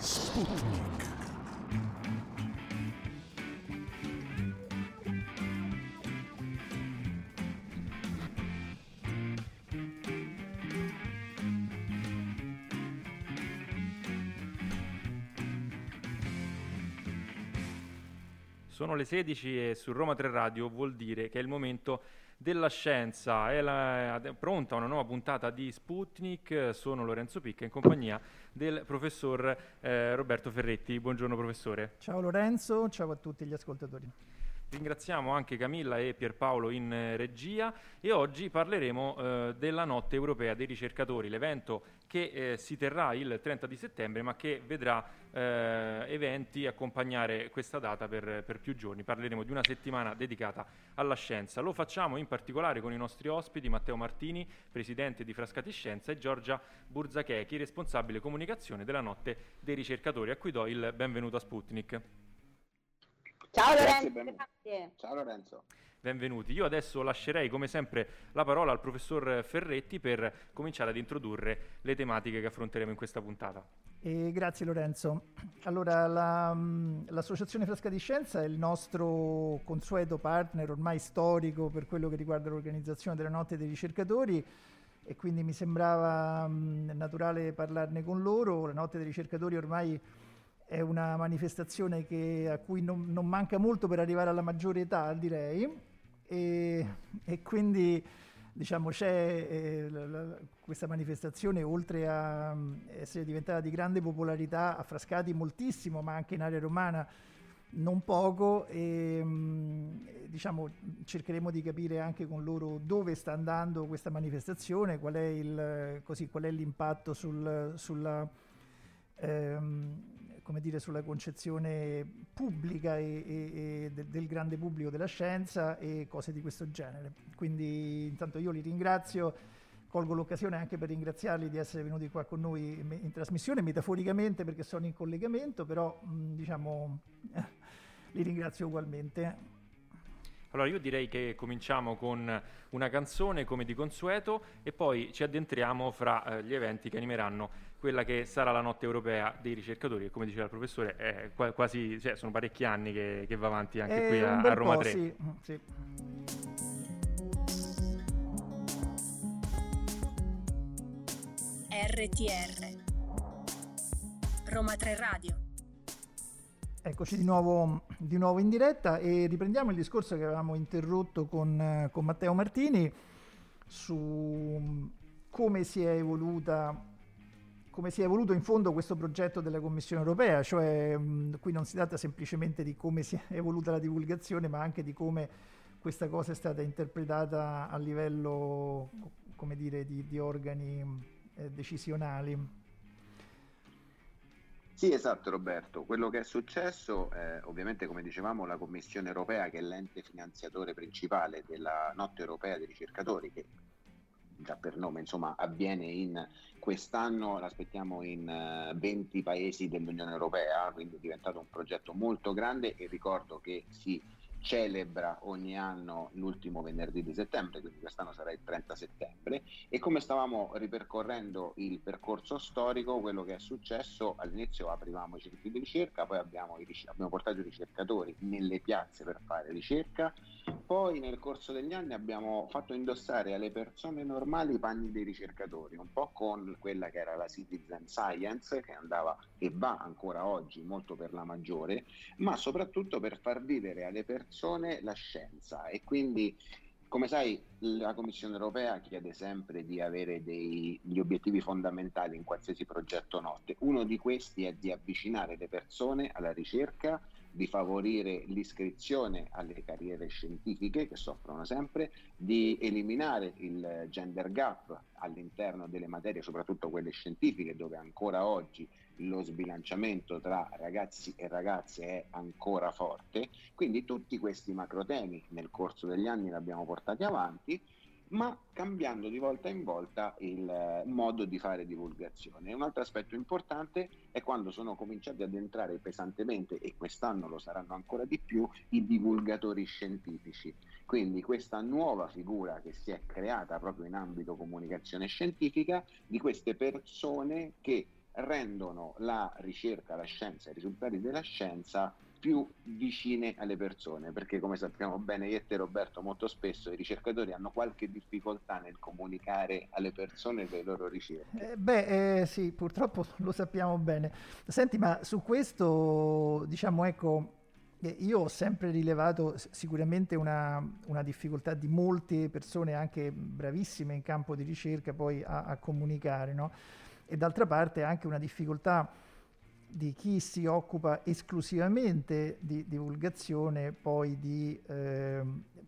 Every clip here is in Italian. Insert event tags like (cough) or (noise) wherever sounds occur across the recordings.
Sputnik. Sono le 16 e su Roma 3 Radio vuol dire che è il momento della scienza. È, la- è pronta una nuova puntata di Sputnik. Sono Lorenzo Picca in compagnia del professor eh, Roberto Ferretti. Buongiorno professore. Ciao Lorenzo, ciao a tutti gli ascoltatori. Ringraziamo anche Camilla e Pierpaolo in regia e oggi parleremo eh, della Notte Europea dei Ricercatori, l'evento che eh, si terrà il 30 di settembre ma che vedrà eh, eventi accompagnare questa data per, per più giorni. Parleremo di una settimana dedicata alla scienza. Lo facciamo in particolare con i nostri ospiti Matteo Martini, presidente di Frascati Scienza e Giorgia Burzachechi, responsabile comunicazione della Notte dei Ricercatori, a cui do il benvenuto a Sputnik. Ciao Lorenzo, grazie. Ciao Lorenzo. Benvenuti. Io adesso lascerei come sempre la parola al professor Ferretti per cominciare ad introdurre le tematiche che affronteremo in questa puntata. E grazie Lorenzo. Allora, la, mh, l'Associazione Frasca di Scienza è il nostro consueto partner ormai storico per quello che riguarda l'organizzazione della Notte dei Ricercatori e quindi mi sembrava mh, naturale parlarne con loro. La Notte dei Ricercatori ormai è una manifestazione che- a cui non, non manca molto per arrivare alla maggiore età, direi, e, e quindi diciamo, c'è eh, la- la- questa manifestazione, oltre a mm, essere diventata di grande popolarità, a Frascati moltissimo, ma anche in area romana non poco, e mm, diciamo, cercheremo di capire anche con loro dove sta andando questa manifestazione, qual è, il, così, qual è l'impatto sul- sulla ehm, come dire, sulla concezione pubblica e, e- e de- del grande pubblico della scienza e cose di questo genere. Quindi intanto io li ringrazio, colgo l'occasione anche per ringraziarli di essere venuti qua con noi in, trasmissione, metaforicamente perché sono in collegamento, però diciamo (laughs) li ringrazio ugualmente. Allora io direi che cominciamo con una canzone come di consueto e poi ci addentriamo fra eh, gli eventi che animeranno quella che sarà la Notte Europea dei Ricercatori, che come diceva il professore è qua- quasi, cioè, sono parecchi anni che, che va avanti anche È qui a, a Roma po', 3. sì, mm, sì. RTR Roma 3 Radio Eccoci di nuovo, di nuovo in diretta e riprendiamo il discorso che avevamo interrotto con, eh, con Matteo Martini su mm, come si è evoluta come si è evoluto in fondo questo progetto della Commissione europea, cioè mh, qui non si tratta semplicemente di come si è evoluta la divulgazione, ma anche di come questa cosa è stata interpretata a livello, dire, di, di organi eh, decisionali. Sì, esatto Roberto. Quello che è successo, eh, ovviamente come dicevamo, la Commissione europea, che è l'ente finanziatore principale della Notte europea dei ricercatori, che già per nome insomma avviene in quest'anno, l'aspettiamo in eh, 20 paesi dell'Unione Europea, quindi è diventato un progetto molto grande e ricordo che si celebra ogni anno l'ultimo venerdì di settembre, quindi quest'anno sarà il 30 settembre. E come stavamo ripercorrendo il percorso storico, quello che è successo all'inizio aprivamo i centri di ricerca, poi abbiamo, abbiamo portato i ricercatori nelle piazze per fare ricerca, poi nel corso degli anni abbiamo fatto indossare alle persone normali i panni dei ricercatori, un po' con quella che era la citizen science che andava e va ancora oggi molto per la maggiore, ma soprattutto per far vivere alle persone la scienza e quindi come sai, la Commissione europea chiede sempre di avere degli obiettivi fondamentali in qualsiasi progetto notte. Uno di questi è di avvicinare le persone alla ricerca, di favorire l'iscrizione alle carriere scientifiche che soffrono sempre, di eliminare il gender gap all'interno delle materie, soprattutto quelle scientifiche, dove ancora oggi lo sbilanciamento tra ragazzi e ragazze è ancora forte. Quindi tutti questi macrotemi nel corso degli anni li abbiamo portati avanti, ma cambiando di volta in volta il eh, modo di fare divulgazione. Un altro aspetto importante è quando sono cominciati ad entrare pesantemente, e quest'anno lo saranno ancora di più, i divulgatori scientifici. Quindi questa nuova figura che si è creata proprio in ambito comunicazione scientifica di queste persone che rendono la ricerca, la scienza, i risultati della scienza più vicine alle persone, perché come sappiamo bene io e te Roberto molto spesso i ricercatori hanno qualche difficoltà nel comunicare alle persone le loro ricerche. Eh, beh, eh, sì, purtroppo (laughs) lo sappiamo bene. Senti, ma su questo, diciamo, ecco, eh, io ho sempre rilevato sicuramente una, una, difficoltà di molte persone, anche bravissime in campo di ricerca, poi a, a comunicare, no? E d'altra parte anche una difficoltà di chi si occupa esclusivamente di divulgazione, poi di eh,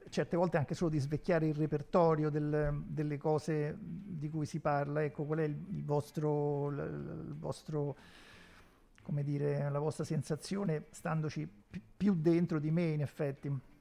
certe volte anche solo di svecchiare il repertorio del, delle cose di cui si parla. Ecco, qual è il, il vostro, il, vostro come dire, la vostra sensazione standoci pi- più dentro di me in effetti?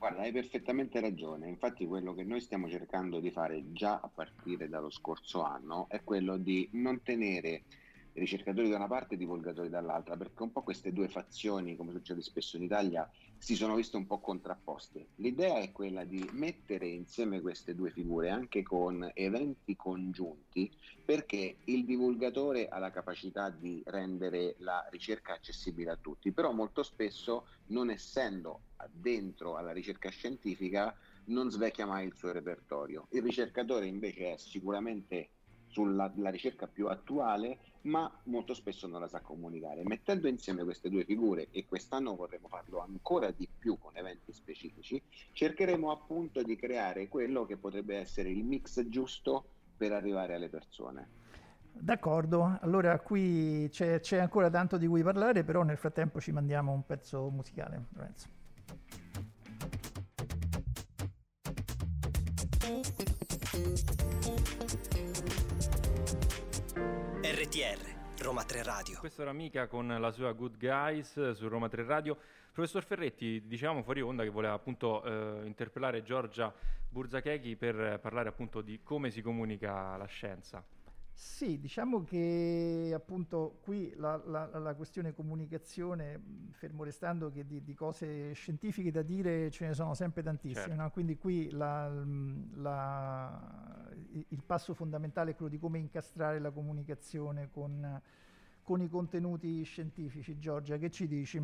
Guarda, hai perfettamente ragione. Infatti quello che noi stiamo cercando di fare già a partire dallo scorso anno è quello di non tenere ricercatori da una parte e divulgatori dall'altra, perché un po' queste due fazioni, come succede spesso in Italia, si sono viste un po' contrapposte. L'idea è quella di mettere insieme queste due figure anche con eventi congiunti, perché il divulgatore ha la capacità di rendere la ricerca accessibile a tutti, però molto spesso, non essendo dentro alla ricerca scientifica, non svecchia mai il suo repertorio. Il ricercatore invece è sicuramente sulla ricerca più attuale, ma molto spesso non la sa comunicare. Mettendo insieme queste due figure, e quest'anno vorremmo farlo ancora di più con eventi specifici, cercheremo appunto di creare quello che potrebbe essere il mix giusto per arrivare alle persone. D'accordo, allora qui c'è, c'è ancora tanto di cui parlare, però nel frattempo ci mandiamo un pezzo musicale, Lorenzo. RTR Roma 3 Radio. Questa era Mica con la sua Good Guys su Roma 3 Radio. Professor Ferretti, diciamo fuori onda che voleva appunto eh, interpellare Giorgia Burzachechi per parlare appunto di come si comunica la scienza. Sì, diciamo che appunto qui la, la, la questione comunicazione, fermo restando che di, di, cose scientifiche da dire ce ne sono sempre tantissime, certo. no? quindi qui la, il passo fondamentale è quello di come incastrare la comunicazione con, con i contenuti scientifici. Giorgia, che ci dici?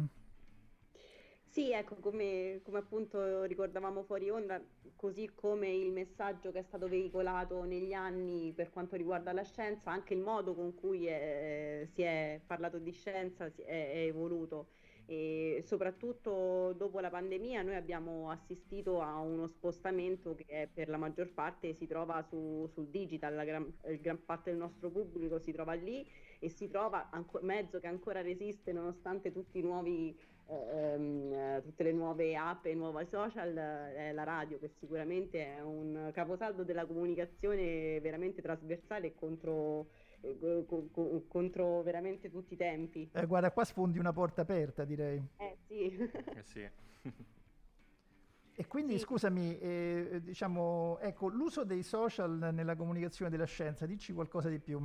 Sì, ecco, come, come, appunto ricordavamo fuori onda, così come il messaggio che è stato veicolato negli anni per quanto riguarda la scienza, anche il modo con cui è, si è parlato di scienza è, è evoluto e soprattutto dopo la pandemia noi abbiamo assistito a uno spostamento che per la maggior parte si trova su, sul digital, la gran, gran, parte del nostro pubblico si trova lì e si trova anco, mezzo che ancora resiste nonostante tutti i nuovi ehm, tutte le nuove app e nuovi social, eh, la radio che sicuramente è un caposaldo della comunicazione veramente trasversale e contro, eh, co- co- contro veramente tutti i tempi. Eh, guarda, qua sfondi una porta aperta, direi. Eh sì. eh sì. E quindi sì. scusami, eh, diciamo, ecco, l'uso dei social nella comunicazione della scienza, dici qualcosa di più.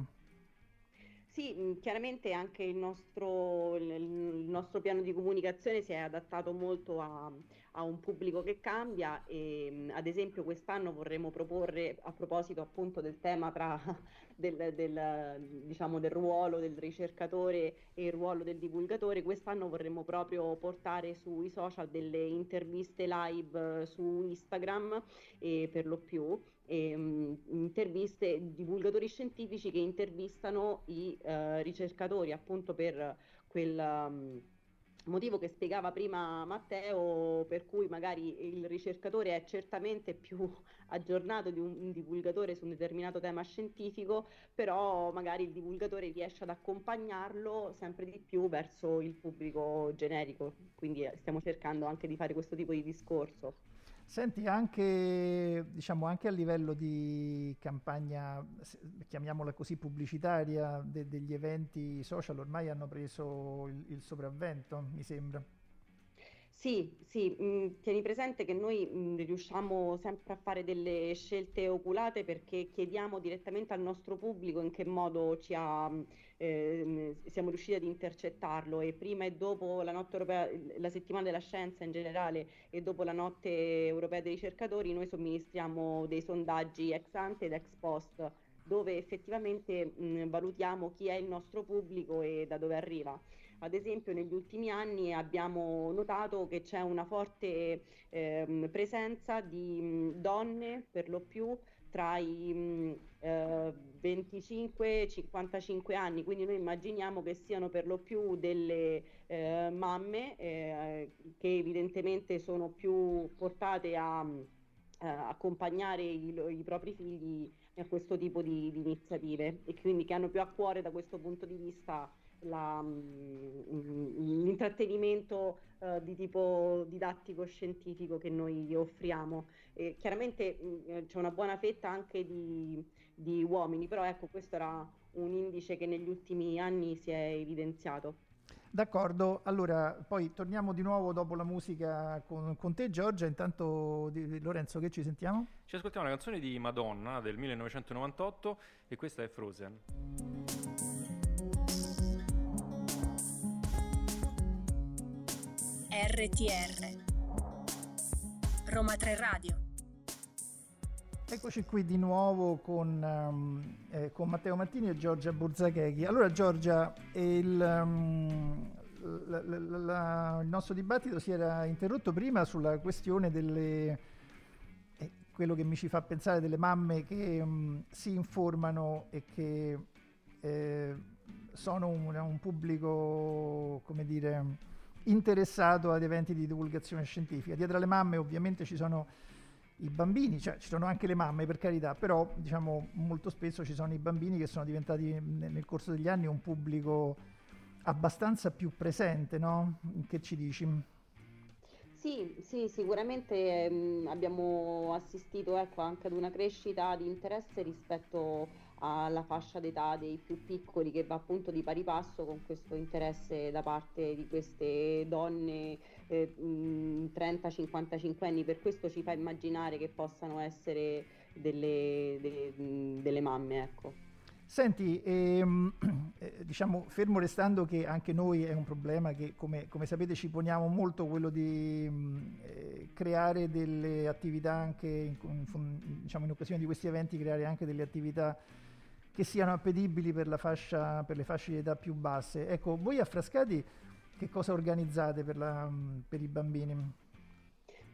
Sì, mm, chiaramente anche il nostro, il nostro, piano di comunicazione si è adattato molto a, a un pubblico che cambia e mm, ad esempio quest'anno vorremmo proporre a proposito appunto del tema tra (laughs) del, del, diciamo, del ruolo del ricercatore e il ruolo del divulgatore, quest'anno vorremmo proprio portare sui social delle interviste live su Instagram e per lo più ehm, interviste, divulgatori scientifici che intervistano i eh, ricercatori appunto per quel... Um, motivo che spiegava prima Matteo, per cui magari il ricercatore è certamente più (laughs) aggiornato di un, un, divulgatore su un determinato tema scientifico, però magari il divulgatore riesce ad accompagnarlo sempre di più verso il pubblico generico, quindi eh, stiamo cercando anche di fare questo tipo di discorso. Senti, anche, diciamo, anche a livello di campagna, chiamiamola così, pubblicitaria de- degli eventi social, ormai hanno preso il, il sopravvento, mi sembra. Sì, sì, mh, mm, tieni presente che noi mh, mm, riusciamo sempre a fare delle scelte oculate perché chiediamo direttamente al nostro pubblico in che modo ci ha, eh, siamo riusciti ad intercettarlo e prima e dopo la notte europea, la settimana della scienza in generale e dopo la notte europea dei ricercatori noi somministriamo dei sondaggi ex ante ed ex post dove effettivamente mh, valutiamo chi è il nostro pubblico e da dove arriva. Ad esempio negli ultimi anni abbiamo notato che c'è una forte eh, presenza di mh, donne per lo più tra i mh, eh, 25 e 55 anni, quindi noi immaginiamo che siano per lo più delle eh, mamme eh, che evidentemente sono più portate a eh, accompagnare i, i, propri figli a questo tipo di, di iniziative e quindi che hanno più a cuore da questo punto di vista la, mm, l'intrattenimento uh, di tipo didattico scientifico che noi offriamo. E chiaramente mh, mm, c'è una buona fetta anche di, di uomini, però ecco questo era un indice che negli ultimi anni si è evidenziato. D'accordo, allora poi torniamo di nuovo dopo la musica con, con te Giorgia, intanto di, Lorenzo che ci sentiamo? Ci ascoltiamo una canzone di Madonna del 1998 e questa è Frozen. RTR Roma 3 Radio Eccoci qui di nuovo con, um, eh, con Matteo Martini e Giorgia Burzachechi. Allora Giorgia, il, um, la, la, la, il nostro dibattito si era interrotto prima sulla questione delle eh, quello che mi ci fa pensare delle mamme che um, si informano e che eh, sono un, un, pubblico, come dire, interessato ad eventi di divulgazione scientifica. Dietro alle mamme ovviamente ci sono i bambini, cioè ci sono anche le mamme per carità, però diciamo molto spesso ci sono i bambini che sono diventati nel corso degli anni un pubblico abbastanza più presente, no? Che ci dici? Sì, sì, sicuramente mh, abbiamo assistito ecco, anche ad una crescita di interesse rispetto alla fascia d'età dei più piccoli che va appunto di pari passo con questo interesse da parte di queste donne eh, 30-55 anni, per questo ci fa immaginare che possano essere delle, delle, delle mamme. Ecco. Senti, ehm, (clears throat) eh, diciamo, fermo restando che anche noi è un problema che, come, come sapete, ci poniamo molto quello di mm, eh, creare delle attività anche, in, in, diciamo, in occasione di questi eventi, creare anche delle attività che siano appetibili per, fascia, per le fasce di età più basse. Ecco, voi a Frascati che cosa organizzate per, la, per i bambini?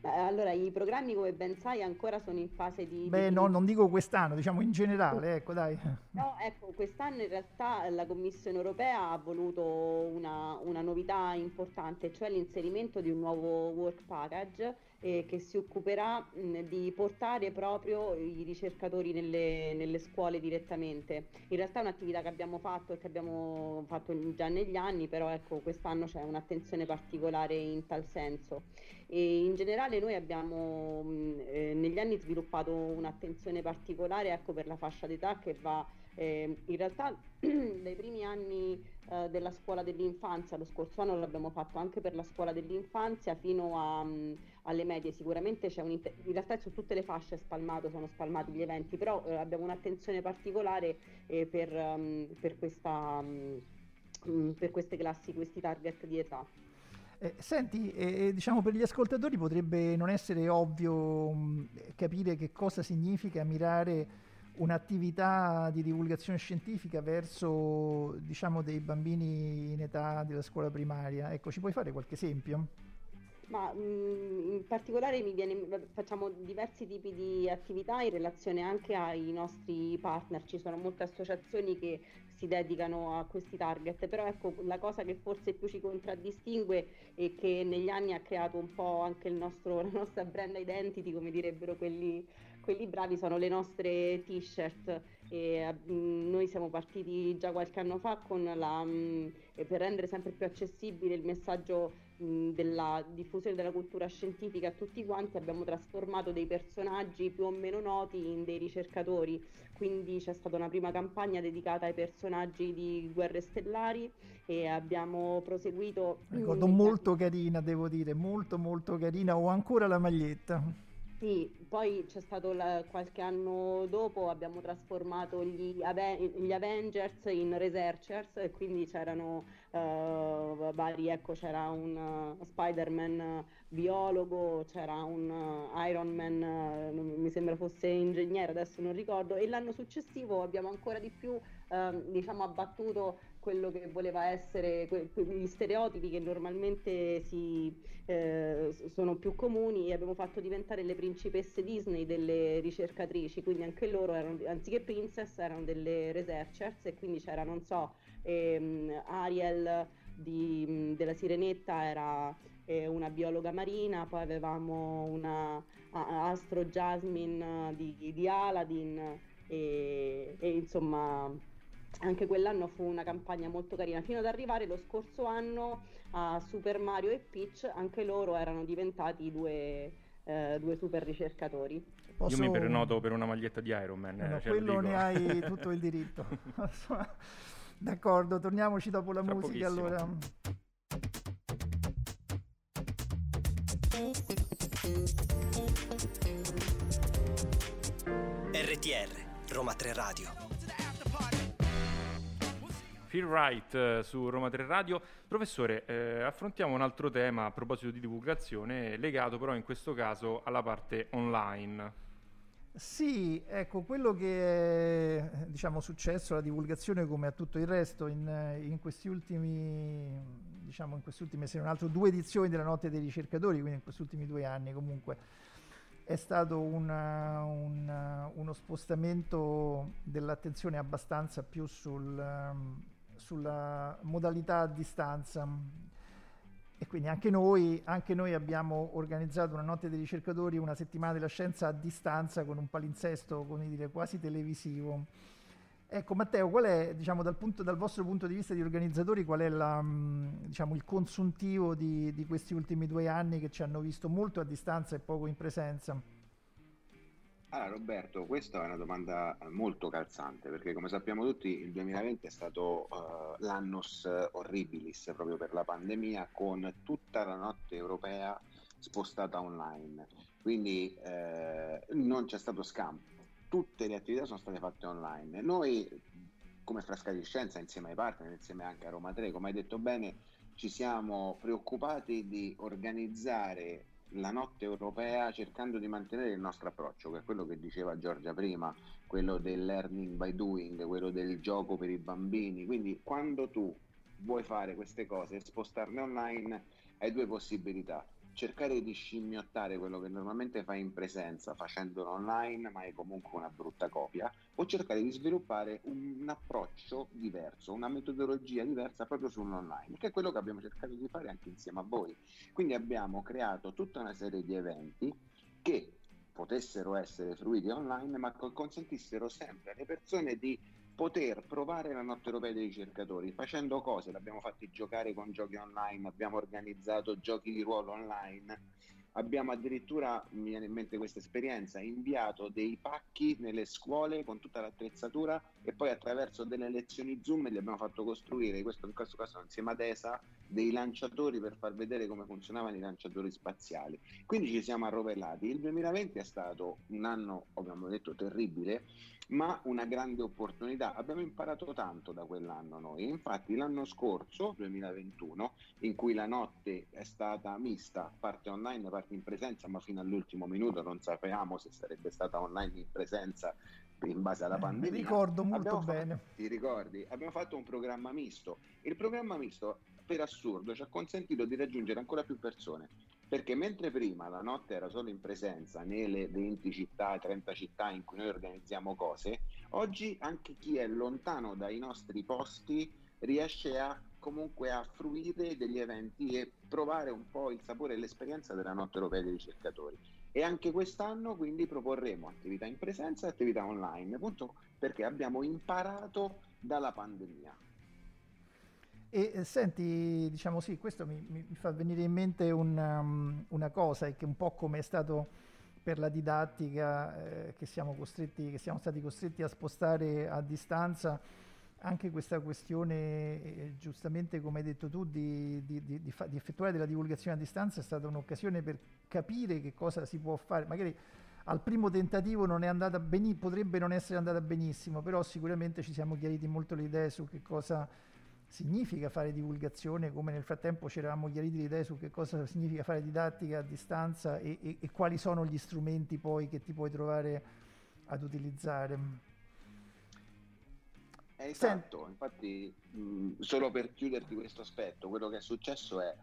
Allora, i programmi, come ben sai, ancora sono in fase di... Beh, di... no, non dico quest'anno, diciamo in generale, ecco, dai. No, ecco, quest'anno in realtà la Commissione europea ha voluto una, una novità importante, cioè l'inserimento di un nuovo work package eh, che si occuperà mh, di portare proprio i ricercatori nelle, nelle, scuole direttamente. In realtà è un'attività che abbiamo fatto e che abbiamo fatto già negli anni, però ecco, quest'anno c'è un'attenzione particolare in tal senso. E in generale noi abbiamo mh, eh, negli anni sviluppato un'attenzione particolare ecco, per la fascia d'età che va eh, in realtà (clears throat) dai primi anni eh, della scuola dell'infanzia, lo scorso anno l'abbiamo fatto anche per la scuola dell'infanzia fino a, um, alle medie, sicuramente c'è un inter- in realtà su tutte le fasce spalmato, sono spalmati gli eventi, però eh, abbiamo un'attenzione particolare eh, per, um, per, questa, per queste classi, questi target di età. Eh, senti, eh, diciamo per gli ascoltatori potrebbe non essere ovvio mh, capire che cosa significa mirare un'attività di divulgazione scientifica verso diciamo, dei bambini in età della scuola primaria. Ecco, ci puoi fare qualche esempio? Ma mh, mm, in particolare viene, facciamo diversi tipi di attività in relazione anche ai nostri partner, ci sono molte associazioni che si dedicano a questi target, però ecco la cosa che forse più ci contraddistingue e che negli anni ha creato un po' anche nostro, la nostra brand identity, come direbbero quelli quelli bravi sono le nostre t-shirt. E mh, mm, noi siamo partiti già qualche anno fa la, mh, mm, per rendere sempre più accessibile il messaggio mh, della diffusione della cultura scientifica a tutti quanti abbiamo trasformato dei personaggi più o meno noti in dei ricercatori. Quindi c'è stata una prima campagna dedicata ai personaggi di Guerre Stellari e abbiamo proseguito ricordo molto carina devo dire molto molto carina ho ancora la maglietta sì, poi c'è stato la, qualche anno dopo, abbiamo trasformato gli, gli Avengers in Researchers e quindi c'erano uh, vari, ecco c'era un uh, Spider-Man biologo, c'era un uh, Iron Man, mi sembra fosse ingegnere, adesso non ricordo, e l'anno successivo abbiamo ancora di più ehm, diciamo abbattuto quello che voleva essere que- gli stereotipi che normalmente si, eh, sono più comuni e abbiamo fatto diventare le principesse Disney delle ricercatrici, quindi anche loro erano, anziché princess erano delle researchers e quindi c'era, non so, ehm, Ariel di, della Sirenetta era eh, una biologa marina, poi avevamo una Astro Jasmine di, di Aladdin e, e insomma anche quell'anno fu una campagna molto carina, fino ad arrivare lo scorso anno a Super Mario e Peach, anche loro erano diventati due, eh, due super ricercatori. Posso... Io mi prenoto per una maglietta di Iron Man. No, cioè quello ne hai (laughs) tutto il diritto. (laughs) D'accordo, torniamoci dopo la Tra musica pochissimo. allora. RTR Roma 3 Radio Feel Right eh, su Roma 3 Radio. Professore, eh, affrontiamo un altro tema a proposito di divulgazione, legato però in questo caso alla parte online. Sì, ecco, quello che è diciamo, successo alla divulgazione come a tutto il resto in, in questi ultimi, diciamo, in queste ultime, se non altro, due edizioni della Notte dei ricercatori, quindi in questi ultimi due anni comunque, è stato una, una, uno spostamento dell'attenzione abbastanza più sul, sulla modalità a distanza e quindi anche noi, anche noi, abbiamo organizzato una notte dei ricercatori, una settimana della scienza a distanza con un palinsesto come dire, quasi televisivo. Ecco Matteo, qual è, diciamo, dal, punto, dal, vostro punto di vista di organizzatori, qual è la, diciamo, il consuntivo di, di questi ultimi due anni che ci hanno visto molto a distanza e poco in presenza? Allora Roberto, questa è una domanda molto calzante perché come sappiamo tutti il 2020 è stato uh, l'annus horribilis proprio per la pandemia con tutta la notte europea spostata online, quindi eh, non c'è stato scampo, tutte le attività sono state fatte online. Noi come Frasca di Scienza insieme ai partner, insieme anche a Roma 3, come hai detto bene, ci siamo preoccupati di organizzare la notte europea cercando di mantenere il nostro approccio, che è quello che diceva Giorgia prima, quello del learning by doing, quello del gioco per i bambini. Quindi quando tu vuoi fare queste cose e spostarle online, hai due possibilità cercare di scimmiottare quello che normalmente fai in presenza facendolo online, ma è comunque una brutta copia, o cercare di sviluppare un, approccio diverso, una metodologia diversa proprio sull'online, che è quello che abbiamo cercato di fare anche insieme a voi. Quindi abbiamo creato tutta una serie di eventi che potessero essere fruiti online, ma consentissero sempre alle persone di poter provare la notte europea dei ricercatori facendo cose, l'abbiamo fatti giocare con giochi online, abbiamo organizzato giochi di ruolo online, abbiamo addirittura, mi viene in mente questa esperienza, inviato dei pacchi nelle scuole con tutta l'attrezzatura e poi attraverso delle lezioni Zoom li abbiamo fatto costruire, questo in questo caso insieme ad ESA, dei lanciatori per far vedere come funzionavano i lanciatori spaziali. Quindi ci siamo arrovellati. Il 2020 è stato un anno, abbiamo detto, terribile ma una grande opportunità. Abbiamo imparato tanto da quell'anno noi, infatti l'anno scorso, 2021, in cui la notte è stata mista, parte online, parte in presenza, ma fino all'ultimo minuto non sapevamo se sarebbe stata online in presenza in base alla pandemia. Mi ricordo molto bene. Fatto, ti ricordi? Abbiamo fatto un programma misto. Il programma misto, per assurdo, ci ha consentito di raggiungere ancora più persone perché mentre prima la notte era solo in presenza nelle 20 città, 30 città in cui noi organizziamo cose, oggi anche chi è lontano dai nostri posti riesce a comunque a fruire degli eventi e provare un po' il sapore e l'esperienza della notte europea dei ricercatori. E anche quest'anno quindi proporremo attività in presenza e attività online, appunto perché abbiamo imparato dalla pandemia. E eh, senti, diciamo sì, questo mi, mi, fa venire in mente una, um, una cosa, che un po' come è stato per la didattica eh, che, siamo che, siamo stati costretti a spostare a distanza, anche questa questione, eh, giustamente come hai detto tu, di, di, di, di, effettuare della divulgazione a distanza è stata un'occasione per capire che cosa si può fare. Magari al primo tentativo non benissimo, potrebbe non essere andata benissimo, però sicuramente ci siamo chiariti molto le idee su che cosa significa fare divulgazione, come nel frattempo ci eravamo chiariti le idee su che cosa significa fare didattica a distanza e, e, e quali sono gli strumenti poi che ti puoi trovare ad utilizzare. Esatto, Sent- infatti mh, solo per chiuderti questo aspetto, quello che è successo è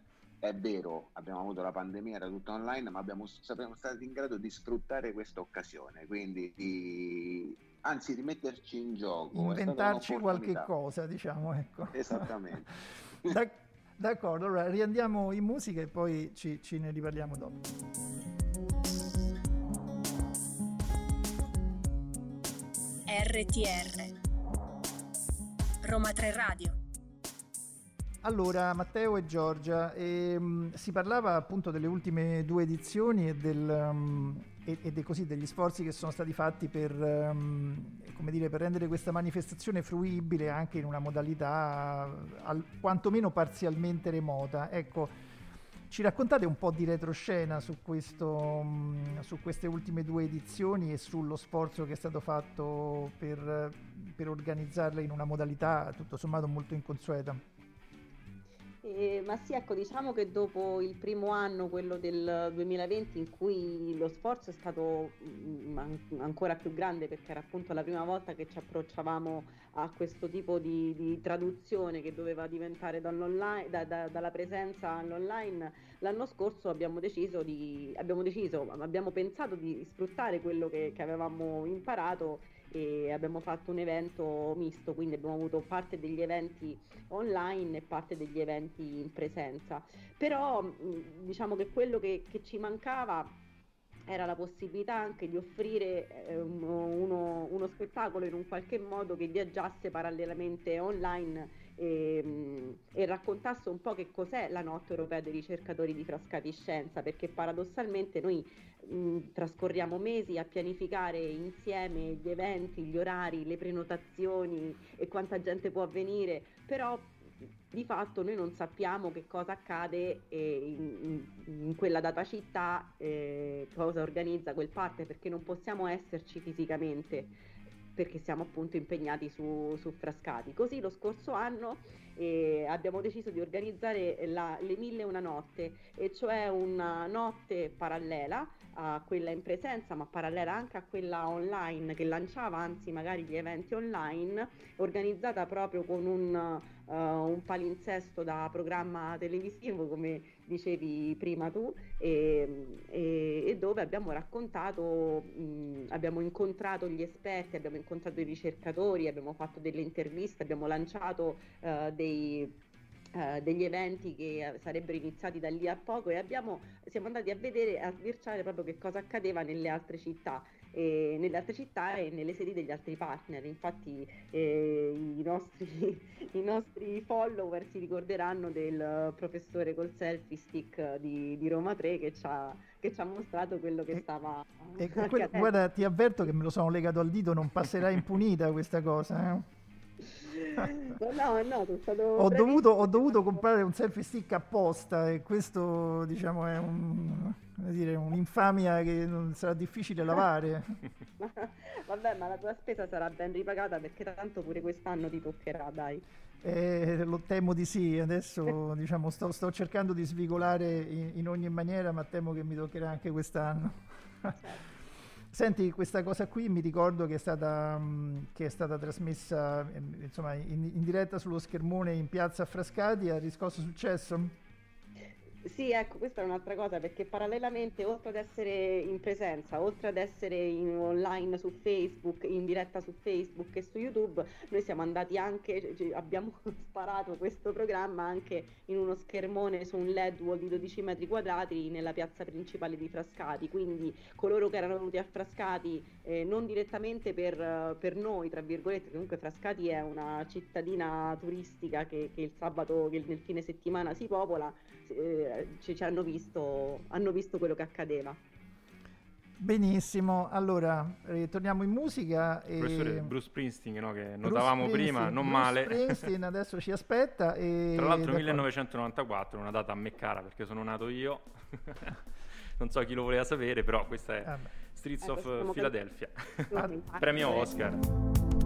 è vero, abbiamo avuto la pandemia, era tutto online, ma abbiamo, siamo stati in grado di sfruttare questa occasione, quindi di, anzi di metterci in gioco. Inventarci qualche cosa, diciamo, ecco. Esattamente. (laughs) da, d'accordo, allora riandiamo in musica e poi ci, ci ne riparliamo dopo. RTR Roma 3 Radio allora, Matteo e Giorgia, ehm, si parlava appunto delle ultime due edizioni e, del, um, e, e così, degli sforzi che sono stati fatti per, um, dire, per, rendere questa manifestazione fruibile anche in una modalità al, quantomeno parzialmente remota. Ecco, ci raccontate un po' di retroscena su, questo, um, su queste ultime due edizioni e sullo sforzo che è stato fatto per, per organizzarle in una modalità tutto sommato molto inconsueta? Eh, ma sì, ecco, diciamo che dopo il primo anno, quello del 2020, in cui lo sforzo è stato mh, mm, ancora più grande perché era appunto la prima volta che ci approcciavamo a questo tipo di, di traduzione che doveva diventare da, da, dalla presenza all'online, l'anno scorso abbiamo deciso, di, abbiamo, deciso abbiamo pensato di sfruttare quello che, che avevamo imparato e abbiamo fatto un evento misto, quindi abbiamo avuto parte degli eventi online e parte degli eventi in presenza. Però diciamo che quello che, che ci mancava era la possibilità anche di offrire eh, uno, uno, spettacolo in un qualche modo che viaggiasse parallelamente online e, e, raccontasse un po' che cos'è la notte europea dei ricercatori di Frascati Scienza, perché paradossalmente noi mh, trascorriamo mesi a pianificare insieme gli eventi, gli orari, le prenotazioni e quanta gente può venire, però di fatto noi non sappiamo che cosa accade in, in, quella data città, eh, cosa organizza quel parte, perché non possiamo esserci fisicamente, perché siamo appunto impegnati su, su Frascati. Così lo scorso anno eh, abbiamo deciso di organizzare la, le mille e una notte, e cioè una notte parallela a quella in presenza, ma parallela anche a quella online che lanciava anzi magari gli eventi online, organizzata proprio con un, uh, un palinsesto da programma televisivo, come dicevi prima tu, e, e, e dove abbiamo raccontato, mh, abbiamo incontrato gli esperti, abbiamo incontrato i ricercatori, abbiamo fatto delle interviste, abbiamo lanciato uh, dei Uh, degli eventi che sarebbero iniziati da lì a poco e abbiamo, siamo andati a vedere, a sbirciare proprio che cosa accadeva nelle altre città. E nelle altre città e nelle sedi degli altri partner. Infatti eh, i, nostri, (laughs) i, nostri, follower si ricorderanno del professore col selfie stick di, di Roma 3 che ci ha, che ci ha mostrato quello che e, stava e quello, guarda ti avverto che me lo sono legato al dito non passerà impunita questa cosa eh? no, no, stato ho, dovuto, ho dovuto, comprare un selfie stick apposta e questo diciamo è un, dire, un'infamia che sarà difficile lavare. (laughs) Vabbè, ma la tua spesa sarà ben ripagata perché tanto pure quest'anno ti toccherà, dai. Eh, lo temo di sì, adesso (laughs) diciamo, sto, sto, cercando di svigolare in, in, ogni maniera, ma temo che mi toccherà anche quest'anno. Certo. (laughs) Senti, questa cosa qui mi ricordo che è stata, mh, che è stata trasmessa insomma, in, in, diretta sullo schermone in piazza Frascati, ha riscosso successo? Sì, ecco, questa è un'altra cosa perché parallelamente, oltre ad essere in presenza, oltre ad essere in online su Facebook, in diretta su Facebook e su YouTube, noi siamo andati anche, abbiamo (laughs) sparato questo programma anche in uno schermone su un LED wall di 12 metri quadrati nella piazza principale di Frascati. Quindi coloro che erano venuti a Frascati eh, non direttamente per, per, noi, tra virgolette, comunque Frascati è una cittadina turistica che, che il sabato, che nel fine settimana si popola eh, ci, ci hanno, visto, hanno visto quello che accadeva. Benissimo, allora ritorniamo in musica. E... Professore Bruce Springsteen, no? che notavamo prima, non Bruce male. Springsteen (laughs) adesso ci aspetta. E... Tra l'altro 1994, una data a me cara perché sono nato io. (laughs) non so chi lo voleva sapere, però questa è... Ah Streets Eh, of Philadelphia, (laughs) premio Eh, Oscar.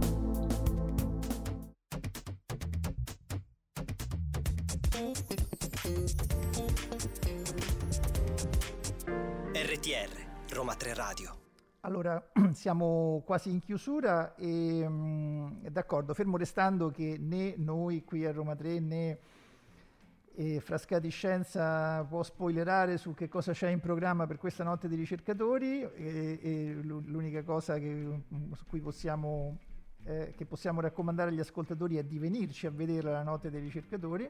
RTR, Roma 3 Radio. Allora, (clears throat) siamo quasi in chiusura e mm, d'accordo, fermo restando che né noi qui a Roma 3 né eh, Frascati Scienza può spoilerare su che cosa c'è in programma per questa notte dei ricercatori e, e l'u- l'unica cosa che, mm, su cui possiamo, eh, che possiamo raccomandare agli ascoltatori è di venirci a vedere la notte dei ricercatori.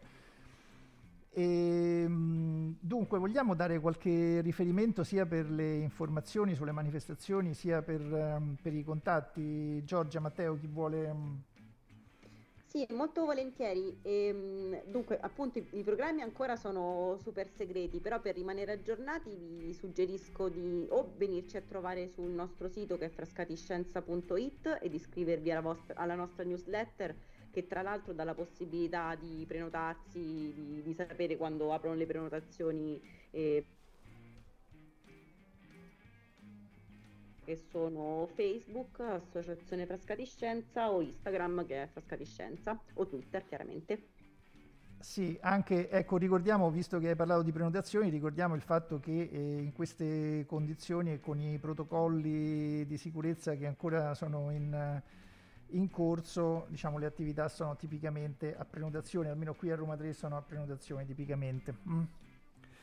E, mh, dunque, vogliamo dare qualche riferimento sia per le informazioni sulle manifestazioni, sia per, ehm, per i contatti? Giorgia, Matteo, chi vuole? mh, Sì, molto volentieri. Ehm, dunque, appunto, i, i programmi ancora sono super segreti, però per rimanere aggiornati vi suggerisco di o venirci a trovare sul nostro sito che è frascatiscienza.it ed iscrivervi alla, vostra- alla nostra newsletter che tra l'altro dà la possibilità di prenotarsi, di, di sapere quando aprono le prenotazioni. eh, che sono Facebook, Associazione Frascati Scienza o Instagram che è Frascati Scienza o Twitter chiaramente. Sì, anche, ecco, ricordiamo, visto che hai parlato di prenotazioni, ricordiamo il fatto che eh, in queste condizioni e con i protocolli di sicurezza che ancora sono in, in corso, diciamo, le attività sono tipicamente a prenotazione, almeno qui a Roma 3 sono a prenotazione tipicamente. Mm.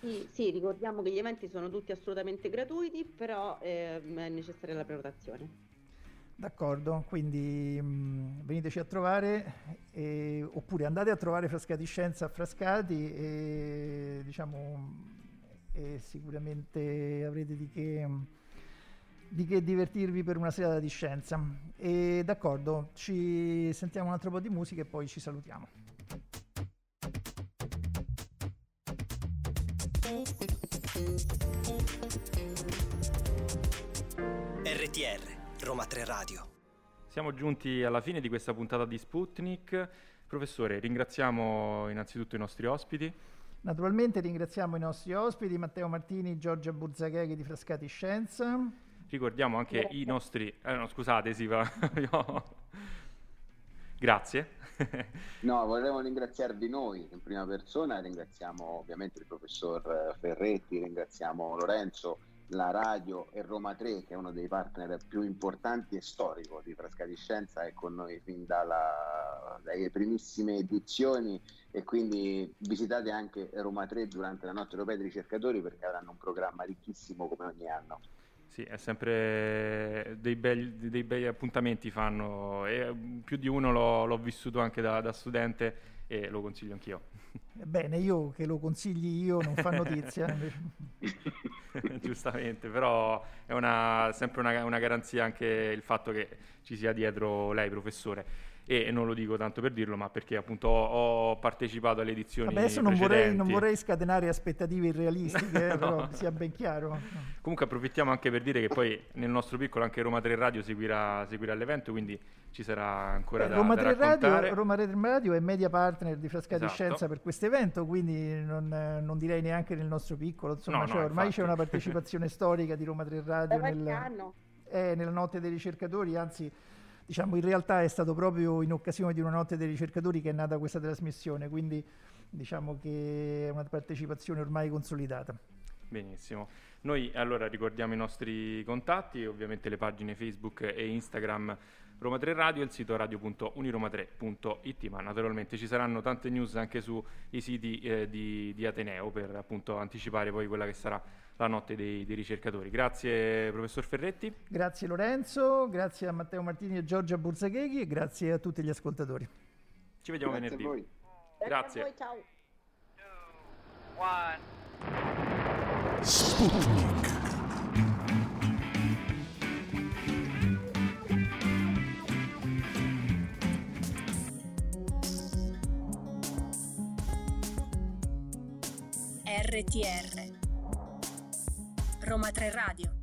Sì, sì, ricordiamo che gli eventi sono tutti assolutamente gratuiti, però ehm, è necessaria la prenotazione. D'accordo, quindi mh, veniteci a trovare e- oppure andate a trovare Frascati Scienza a Frascati e diciamo e sicuramente avrete di che, di che divertirvi per una serata di scienza. E d'accordo, ci sentiamo un altro po' di musica e poi ci salutiamo. RTR, Roma 3 Radio. Siamo giunti alla fine di questa puntata di Sputnik. Professore, ringraziamo innanzitutto i nostri ospiti. Naturalmente ringraziamo i nostri ospiti Matteo Martini, Giorgia Burzagheghi di Frascati Scienza. Ricordiamo anche Grazie. i nostri... Eh, no, scusate, sì, va. (laughs) io- Grazie. No, vorremmo ringraziarvi noi in prima persona, ringraziamo ovviamente il professor Ferretti, ringraziamo Lorenzo, la radio e Roma 3 che è uno dei partner più importanti e storico di Frascati Scienza, è con noi fin dalla- dalle primissime edizioni e quindi visitate anche Roma 3 durante la notte europea dei ricercatori perché avranno un programma ricchissimo come ogni anno. Sì, è sempre dei bei, dei bei appuntamenti fanno e mm, più di uno l'ho, l'ho vissuto anche da, da studente e lo consiglio anch'io. Bene, io che lo consigli io non fa notizia. (laughs) (laughs) Giustamente, però è una- sempre una, una garanzia anche il fatto che ci sia dietro lei, professore. E non lo dico tanto per dirlo, ma perché appunto ho, ho partecipato alle edizioni Vabbè, adesso non vorrei, non vorrei scatenare aspettative irrealistiche, (laughs) eh, No. però sia ben chiaro. Comunque approfittiamo anche per dire che poi nel nostro piccolo anche Roma 3 Radio seguirà, seguirà l'evento, quindi ci sarà ancora Beh, da, Roma, da 3 raccontare. Radio, Roma 3 Radio è media partner di Frascati Esatto. Scienza per questo evento, quindi non, non direi neanche nel nostro piccolo, insomma, No, no, cioè, ormai infatti. c'è una partecipazione (laughs) storica di Roma 3 Da Radio qualche nel, anno. eh, nella notte dei ricercatori, anzi diciamo in realtà è stato proprio in occasione di una notte dei ricercatori che è nata questa trasmissione, quindi diciamo che è una partecipazione ormai consolidata. Benissimo. Noi allora ricordiamo i nostri contatti, ovviamente le pagine Facebook e Instagram Roma 3 Radio e il sito radio.uniroma3.it, ma naturalmente ci saranno tante news anche sui siti eh, di, di Ateneo per appunto anticipare poi quella che sarà la notte dei, dei ricercatori. Grazie professor Ferretti. Grazie Lorenzo, grazie a Matteo Martini e Giorgia Burzagheghi e grazie a tutti gli ascoltatori. Ci vediamo Grazie a venerdì. voi. Grazie. a voi, ciao. Sputnik. RTR Roma 3 Radio